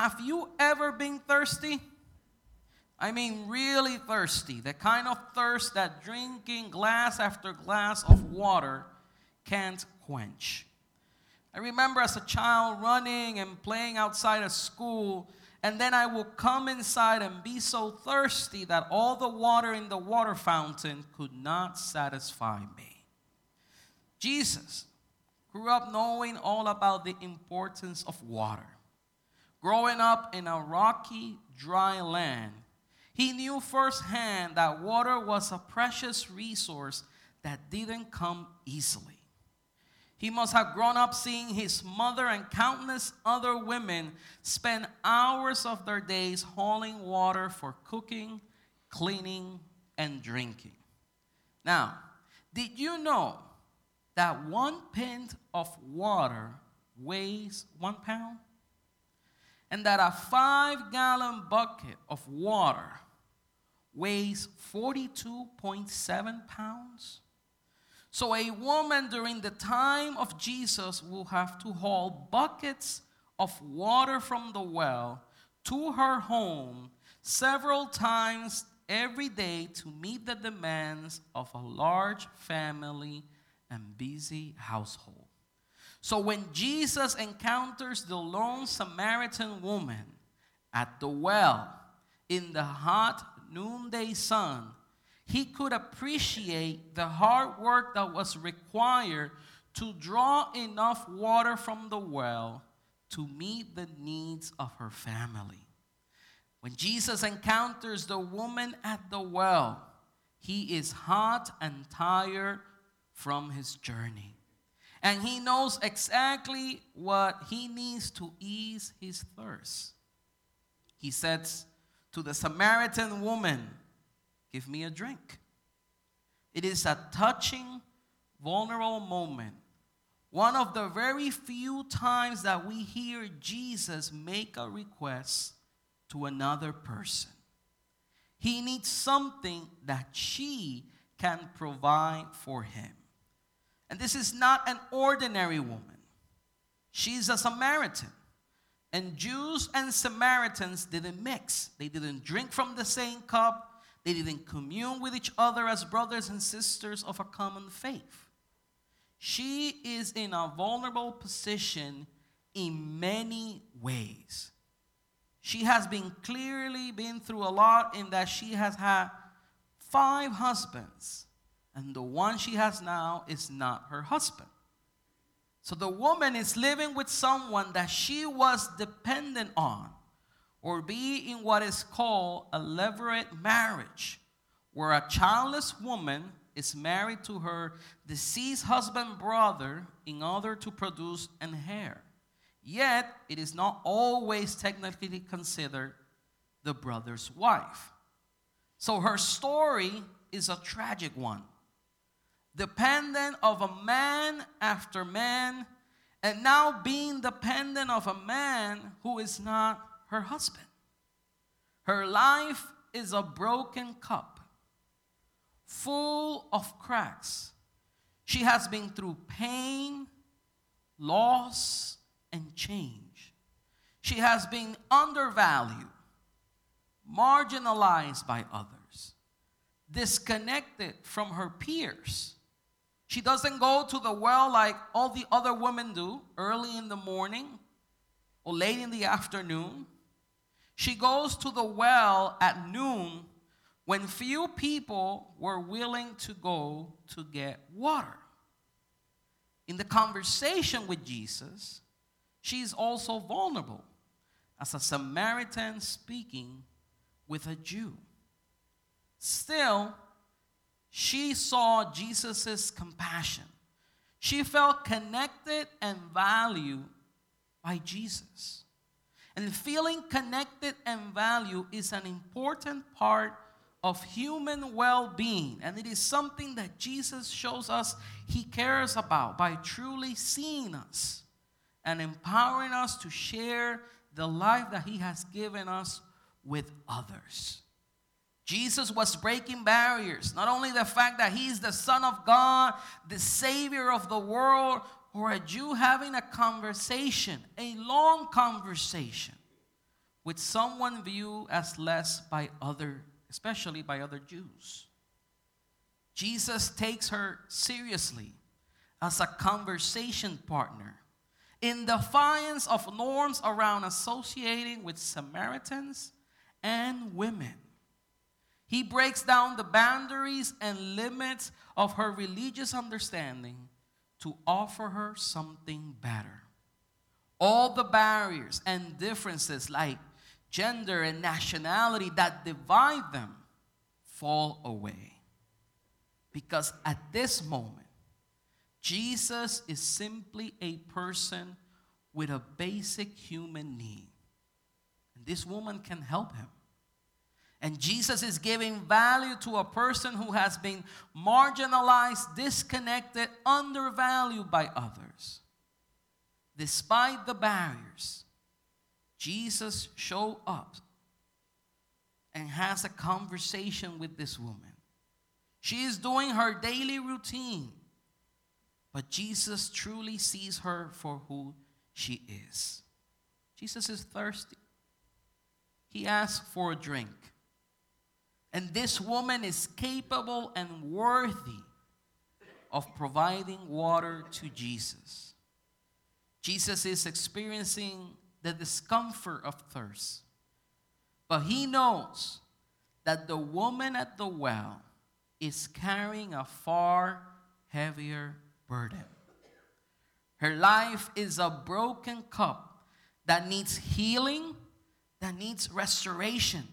have you ever been thirsty? I mean, really thirsty. The kind of thirst that drinking glass after glass of water can't quench. I remember as a child running and playing outside of school, and then I would come inside and be so thirsty that all the water in the water fountain could not satisfy me. Jesus grew up knowing all about the importance of water. Growing up in a rocky, dry land, he knew firsthand that water was a precious resource that didn't come easily. He must have grown up seeing his mother and countless other women spend hours of their days hauling water for cooking, cleaning, and drinking. Now, did you know that one pint of water weighs one pound? And that a five gallon bucket of water weighs 42.7 pounds? So, a woman during the time of Jesus will have to haul buckets of water from the well to her home several times every day to meet the demands of a large family and busy household. So, when Jesus encounters the lone Samaritan woman at the well in the hot noonday sun, he could appreciate the hard work that was required to draw enough water from the well to meet the needs of her family. When Jesus encounters the woman at the well, he is hot and tired from his journey. And he knows exactly what he needs to ease his thirst. He says to the Samaritan woman, Give me a drink. It is a touching, vulnerable moment. One of the very few times that we hear Jesus make a request to another person. He needs something that she can provide for him. And this is not an ordinary woman, she's a Samaritan. And Jews and Samaritans didn't mix, they didn't drink from the same cup, they didn't commune with each other as brothers and sisters of a common faith. She is in a vulnerable position in many ways. She has been clearly been through a lot in that she has had five husbands, and the one she has now is not her husband. So the woman is living with someone that she was dependent on or be in what is called a levirate marriage, where a childless woman is married to her deceased husband brother in order to produce an heir. Yet, it is not always technically considered the brother's wife. So her story is a tragic one. Dependent of a man after man, and now being dependent of a man who is not her husband. Her life is a broken cup, full of cracks. She has been through pain, loss, and change. She has been undervalued, marginalized by others, disconnected from her peers. She doesn't go to the well like all the other women do early in the morning or late in the afternoon. She goes to the well at noon when few people were willing to go to get water. In the conversation with Jesus, she's also vulnerable as a Samaritan speaking with a Jew. Still, she saw Jesus' compassion. She felt connected and valued by Jesus. And feeling connected and valued is an important part of human well being. And it is something that Jesus shows us he cares about by truly seeing us and empowering us to share the life that he has given us with others. Jesus was breaking barriers. Not only the fact that he's the Son of God, the Savior of the world, or a Jew having a conversation, a long conversation with someone viewed as less by other, especially by other Jews. Jesus takes her seriously as a conversation partner in defiance of norms around associating with Samaritans and women. He breaks down the boundaries and limits of her religious understanding to offer her something better. All the barriers and differences, like gender and nationality, that divide them, fall away. Because at this moment, Jesus is simply a person with a basic human need. And this woman can help him. And Jesus is giving value to a person who has been marginalized, disconnected, undervalued by others. Despite the barriers, Jesus show up and has a conversation with this woman. She is doing her daily routine, but Jesus truly sees her for who she is. Jesus is thirsty. He asks for a drink. And this woman is capable and worthy of providing water to Jesus. Jesus is experiencing the discomfort of thirst, but he knows that the woman at the well is carrying a far heavier burden. Her life is a broken cup that needs healing, that needs restoration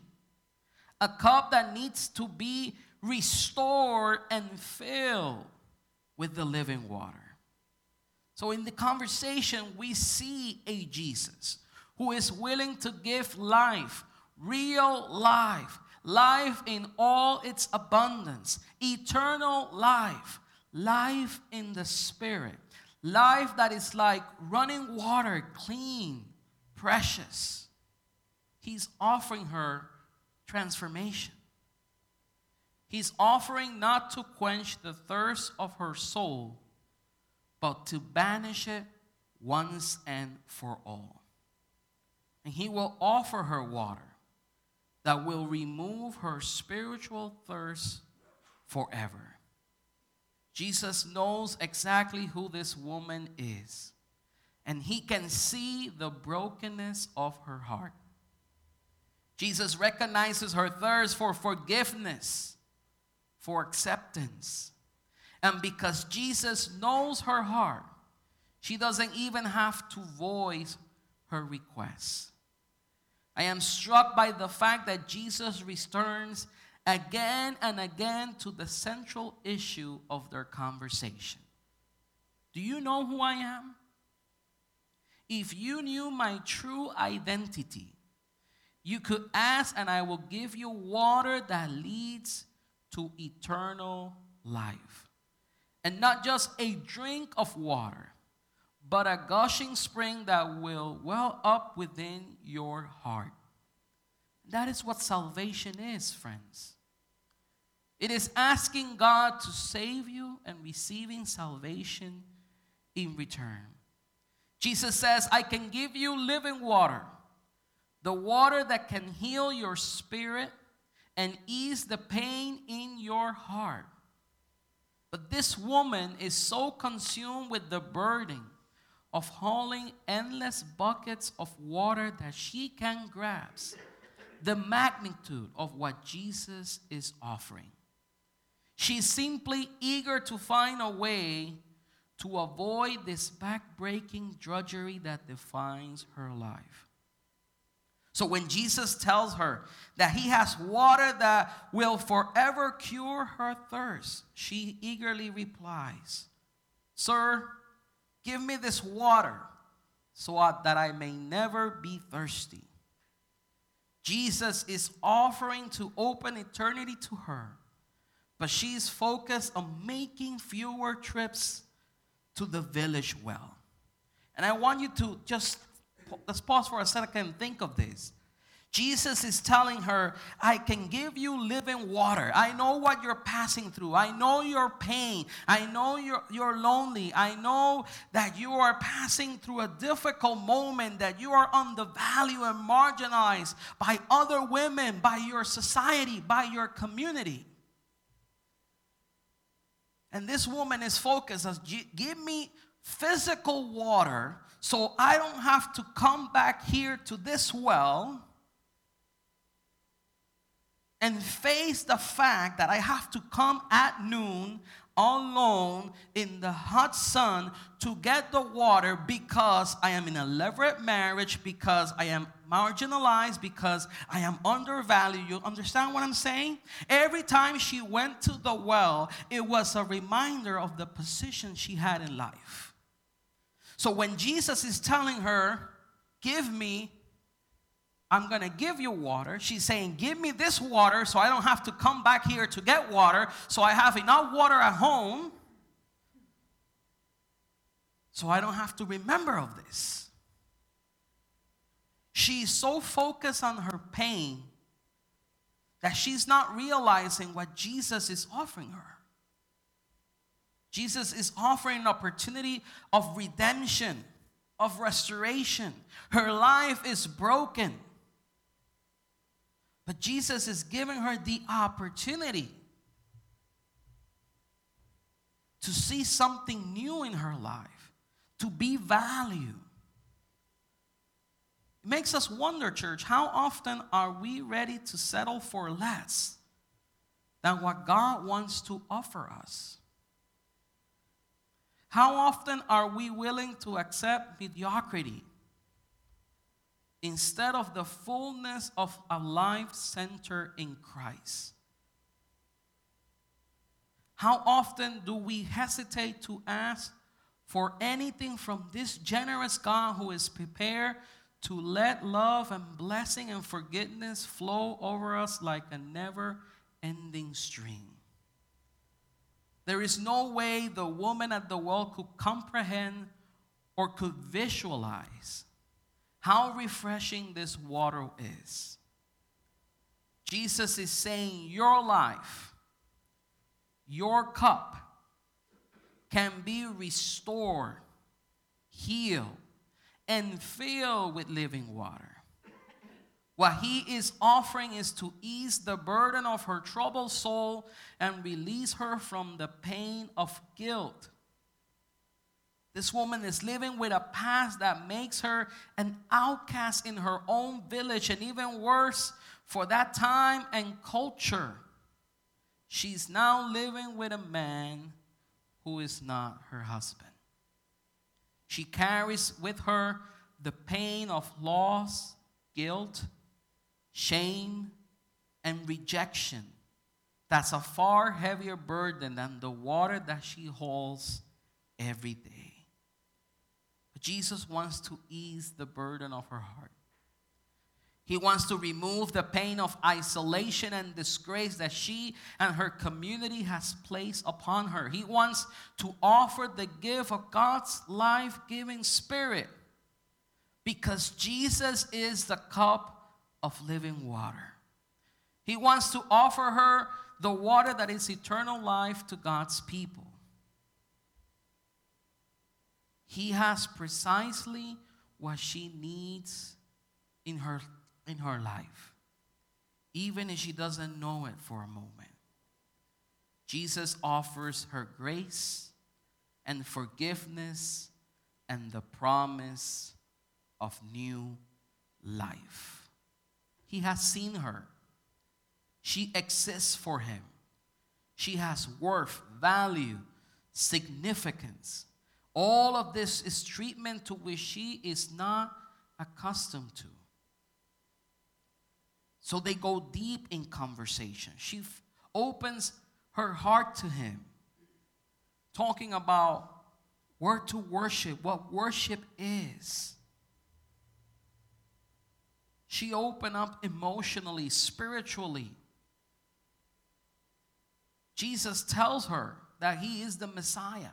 a cup that needs to be restored and filled with the living water. So, in the conversation, we see a Jesus who is willing to give life, real life, life in all its abundance, eternal life, life in the Spirit, life that is like running water, clean, precious. He's offering her transformation. He's offering not to quench the thirst of her soul, but to banish it once and for all. And he will offer her water that will remove her spiritual thirst forever. Jesus knows exactly who this woman is, and he can see the brokenness of her heart. Jesus recognizes her thirst for forgiveness, for acceptance. And because Jesus knows her heart, she doesn't even have to voice her request. I am struck by the fact that Jesus returns again and again to the central issue of their conversation. Do you know who I am? If you knew my true identity, you could ask, and I will give you water that leads to eternal life. And not just a drink of water, but a gushing spring that will well up within your heart. That is what salvation is, friends. It is asking God to save you and receiving salvation in return. Jesus says, I can give you living water the water that can heal your spirit and ease the pain in your heart. But this woman is so consumed with the burden of hauling endless buckets of water that she can grasp the magnitude of what Jesus is offering. She's simply eager to find a way to avoid this backbreaking drudgery that defines her life. So when Jesus tells her that he has water that will forever cure her thirst, she eagerly replies, Sir, give me this water so that I may never be thirsty. Jesus is offering to open eternity to her, but she's focused on making fewer trips to the village well. And I want you to just let's pause for a second and think of this. Jesus is telling her, I can give you living water. I know what you're passing through. I know your pain. I know you're, you're lonely. I know that you are passing through a difficult moment, that you are undervalued and marginalized by other women, by your society, by your community. And this woman is focused as give me physical water so I don't have to come back here to this well and face the fact that I have to come at noon alone in the hot sun to get the water because I am in a levirate marriage, because I am marginalized, because I am undervalued. You understand what I'm saying? Every time she went to the well, it was a reminder of the position she had in life. So when Jesus is telling her, Give me I'm going to give you water. She's saying, Give me this water so I don't have to come back here to get water, so I have enough water at home, so I don't have to remember of this. She's so focused on her pain that she's not realizing what Jesus is offering her. Jesus is offering an opportunity of redemption, of restoration. Her life is broken. But Jesus is giving her the opportunity to see something new in her life, to be valued. It makes us wonder, church, how often are we ready to settle for less than what God wants to offer us? How often are we willing to accept mediocrity instead of the fullness of a life centered in Christ. How often do we hesitate to ask for anything from this generous God who is prepared to let love and blessing and forgiveness flow over us like a never ending stream? There is no way the woman at the well could comprehend or could visualize how refreshing this water is. Jesus is saying, Your life, your cup can be restored, healed, and filled with living water. What he is offering is to ease the burden of her troubled soul and release her from the pain of guilt this woman is living with a past that makes her an outcast in her own village, and even worse, for that time and culture. She's now living with a man who is not her husband. She carries with her the pain of loss, guilt, shame, and rejection. That's a far heavier burden than the water that she holds every day. Jesus wants to ease the burden of her heart. He wants to remove the pain of isolation and disgrace that she and her community has placed upon her. He wants to offer the gift of God's life giving spirit because Jesus is the cup of living water. He wants to offer her the water that is eternal life to God's people. He has precisely what she needs in her, in her life, even if she doesn't know it for a moment. Jesus offers her grace and forgiveness and the promise of new life. He has seen her. She exists for him. She has worth, value, significance. All of this is treatment to which she is not accustomed to. So they go deep in conversation. She f- opens her heart to him, talking about where to worship, what worship is. She opened up emotionally, spiritually. Jesus tells her that he is the Messiah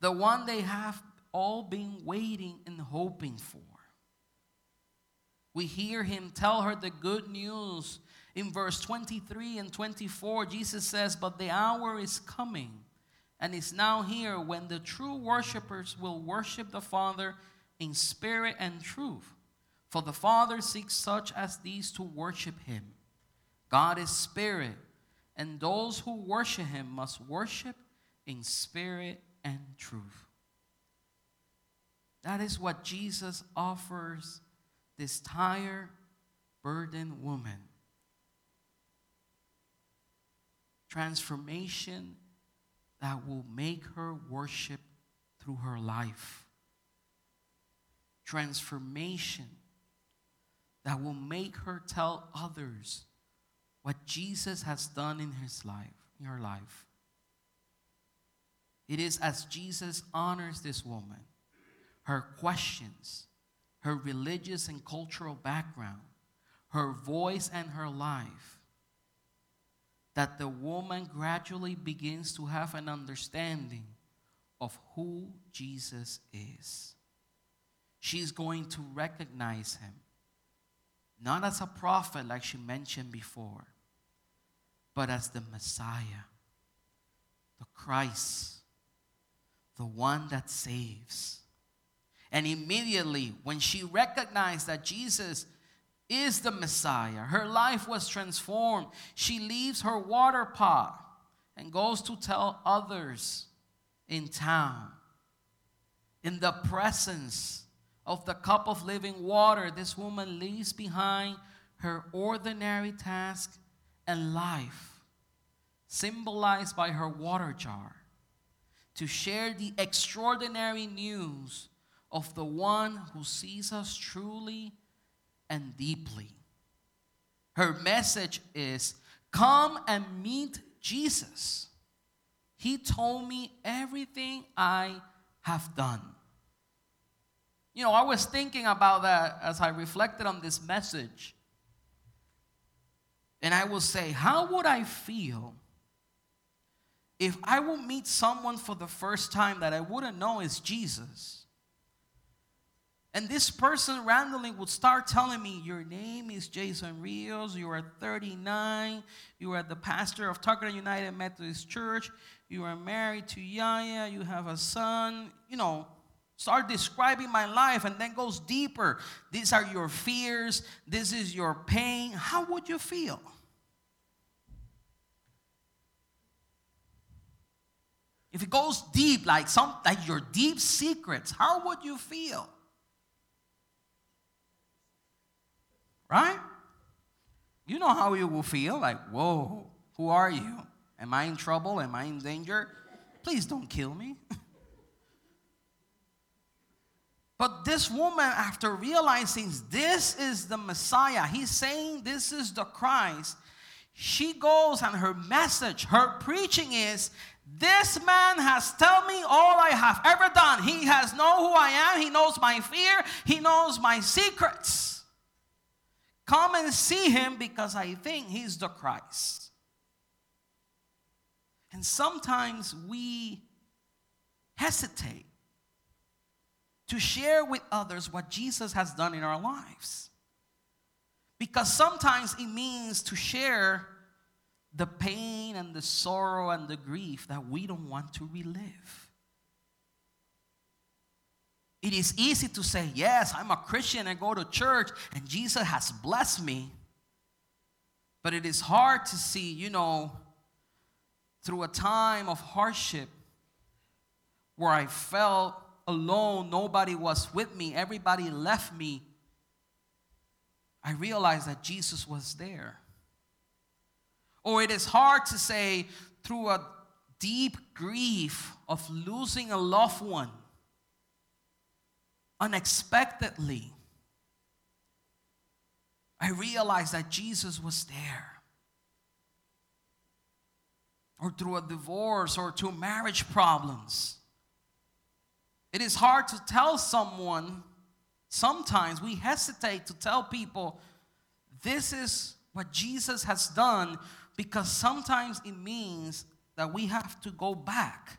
the one they have all been waiting and hoping for. We hear him tell her the good news. In verse 23 and 24, Jesus says, But the hour is coming and is now here when the true worshipers will worship the Father in spirit and truth. For the Father seeks such as these to worship him. God is spirit, and those who worship him must worship in spirit and truth. That is what Jesus offers this tired, burdened woman. Transformation that will make her worship through her life. Transformation that will make her tell others what Jesus has done in his life, in her life. It is as Jesus honors this woman, her questions, her religious and cultural background, her voice and her life, that the woman gradually begins to have an understanding of who Jesus is. She's going to recognize him, not as a prophet like she mentioned before, but as the Messiah, the Christ, the one that saves. And immediately, when she recognized that Jesus is the Messiah, her life was transformed. She leaves her water pot and goes to tell others in town. In the presence of the cup of living water, this woman leaves behind her ordinary task and life, symbolized by her water jar, to share the extraordinary news of the one who sees us truly and deeply. Her message is come and meet Jesus. He told me everything I have done. You know, I was thinking about that as I reflected on this message. And I will say, how would I feel if I would meet someone for the first time that I wouldn't know is Jesus? And this person randomly would start telling me, Your name is Jason Rios, you are 39, you are the pastor of Tucker United Methodist Church, you are married to Yaya, you have a son, you know, start describing my life and then goes deeper. These are your fears, this is your pain. How would you feel? If it goes deep, like some like your deep secrets, how would you feel? Right? You know how you will feel like, whoa, who are you? Am I in trouble? Am I in danger? Please don't kill me. But this woman, after realizing this is the Messiah, he's saying this is the Christ, she goes and her message, her preaching is this man has told me all I have ever done. He has know who I am. He knows my fear. He knows my secrets. Come and see him because I think he's the Christ. And sometimes we hesitate to share with others what Jesus has done in our lives. Because sometimes it means to share the pain and the sorrow and the grief that we don't want to relive. It is easy to say, Yes, I'm a Christian and go to church, and Jesus has blessed me. But it is hard to see, you know, through a time of hardship where I felt alone, nobody was with me, everybody left me. I realized that Jesus was there. Or it is hard to say through a deep grief of losing a loved one unexpectedly, I realized that Jesus was there. Or through a divorce or through marriage problems. It is hard to tell someone, sometimes we hesitate to tell people, this is what Jesus has done, because sometimes it means that we have to go back.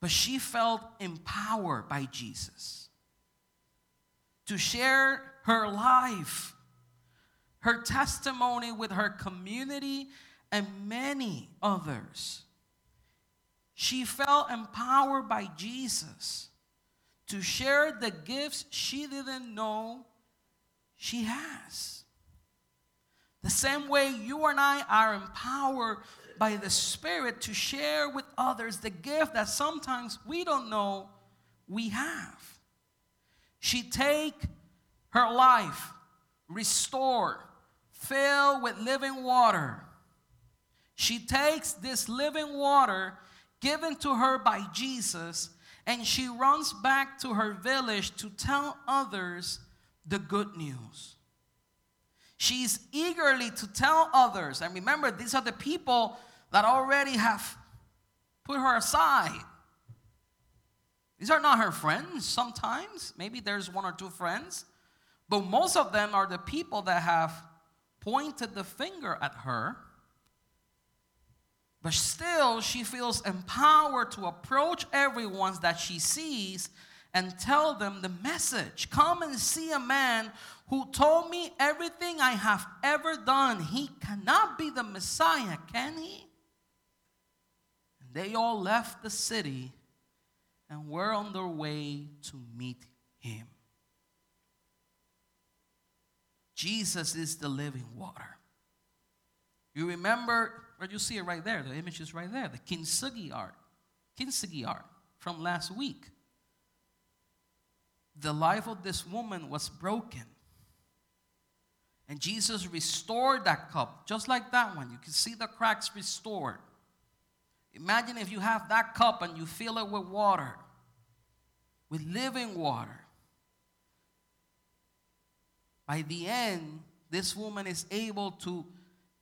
But she felt empowered by Jesus to share her life, her testimony with her community, and many others. She felt empowered by Jesus to share the gifts she didn't know she has. The same way you and I are empowered by the Spirit to share with others the gift that sometimes we don't know we have. She take her life, restore, fill with living water. She takes this living water given to her by Jesus and she runs back to her village to tell others the good news. She's eagerly to tell others. And remember, these are the people that already have put her aside. These are not her friends sometimes. Maybe there's one or two friends. But most of them are the people that have pointed the finger at her. But still, she feels empowered to approach everyone that she sees and tell them the message. Come and see a man who told me everything I have ever done. He cannot be the Messiah, can he? And they all left the city and were on their way to meet him. Jesus is the living water. You remember, where you see it right there, the image is right there, the kintsugi art, kintsugi art from last week the life of this woman was broken. And Jesus restored that cup, just like that one. You can see the cracks restored. Imagine if you have that cup and you fill it with water, with living water. By the end, this woman is able to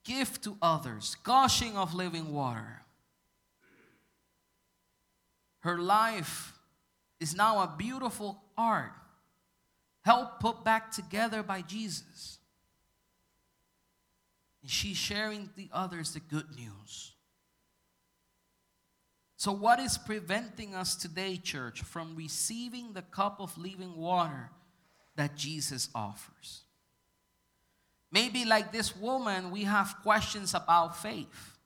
give to others, gushing of living water. Her life is now a beautiful art, helped put back together by Jesus. And she's sharing the others the good news. So, what is preventing us today, church, from receiving the cup of living water that Jesus offers? Maybe, like this woman, we have questions about faith.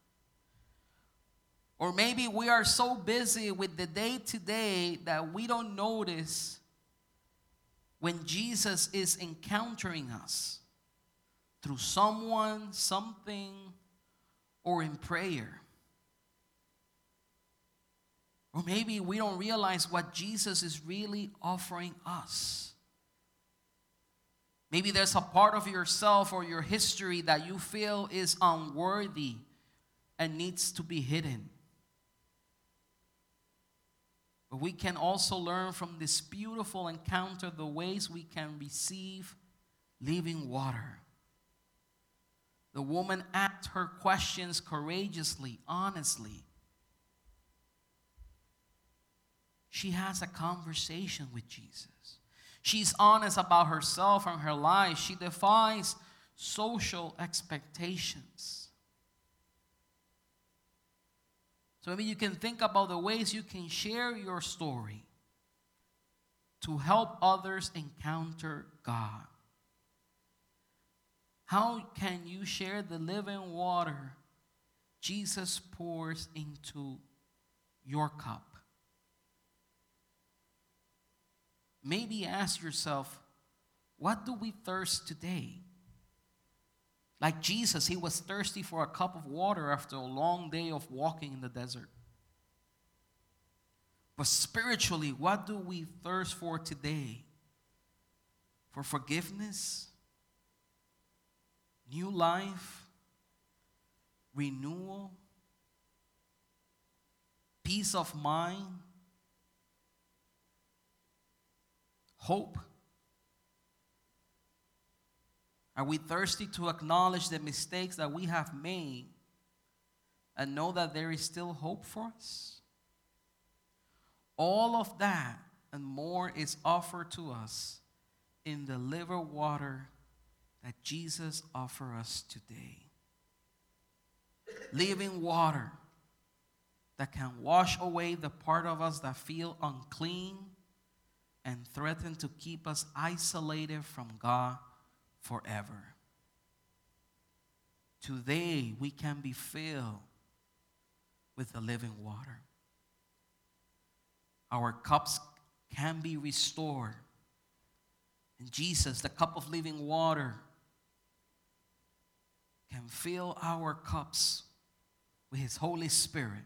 Or maybe we are so busy with the day to day that we don't notice when Jesus is encountering us through someone, something, or in prayer. Or maybe we don't realize what Jesus is really offering us. Maybe there's a part of yourself or your history that you feel is unworthy and needs to be hidden. But we can also learn from this beautiful encounter the ways we can receive living water. The woman asked her questions courageously, honestly. She has a conversation with Jesus. She's honest about herself and her life. She defies social expectations. So maybe you can think about the ways you can share your story to help others encounter God. How can you share the living water Jesus pours into your cup? Maybe ask yourself, what do we thirst today? Like Jesus, he was thirsty for a cup of water after a long day of walking in the desert. But spiritually, what do we thirst for today? For forgiveness, new life, renewal, peace of mind, hope. Are we thirsty to acknowledge the mistakes that we have made and know that there is still hope for us? All of that and more is offered to us in the living water that Jesus offers us today. Living water. that can wash away the part of us that feel unclean and threaten to keep us isolated from God forever. Today, we can be filled with the living water. Our cups can be restored. And Jesus, the cup of living water, can fill our cups with His Holy Spirit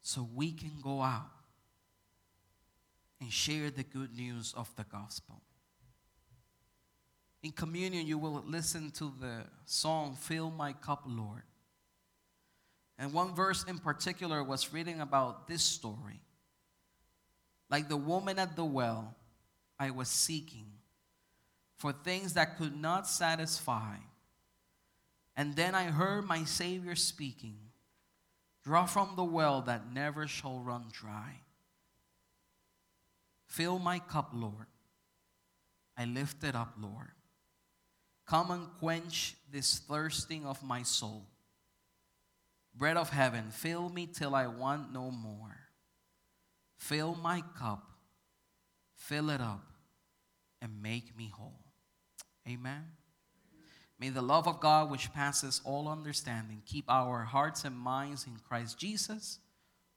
so we can go out and share the good news of the gospel. In communion, you will listen to the song, Fill My Cup, Lord. And one verse in particular was reading about this story. Like the woman at the well, I was seeking for things that could not satisfy. And then I heard my Savior speaking Draw from the well that never shall run dry. Fill my cup, Lord. I lift it up, Lord. Come and quench this thirsting of my soul. Bread of heaven, fill me till I want no more. Fill my cup, fill it up, and make me whole. Amen. May the love of God, which passes all understanding, keep our hearts and minds in Christ Jesus,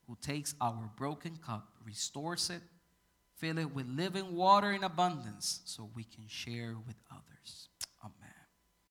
who takes our broken cup, restores it, fill it with living water in abundance, so we can share with others.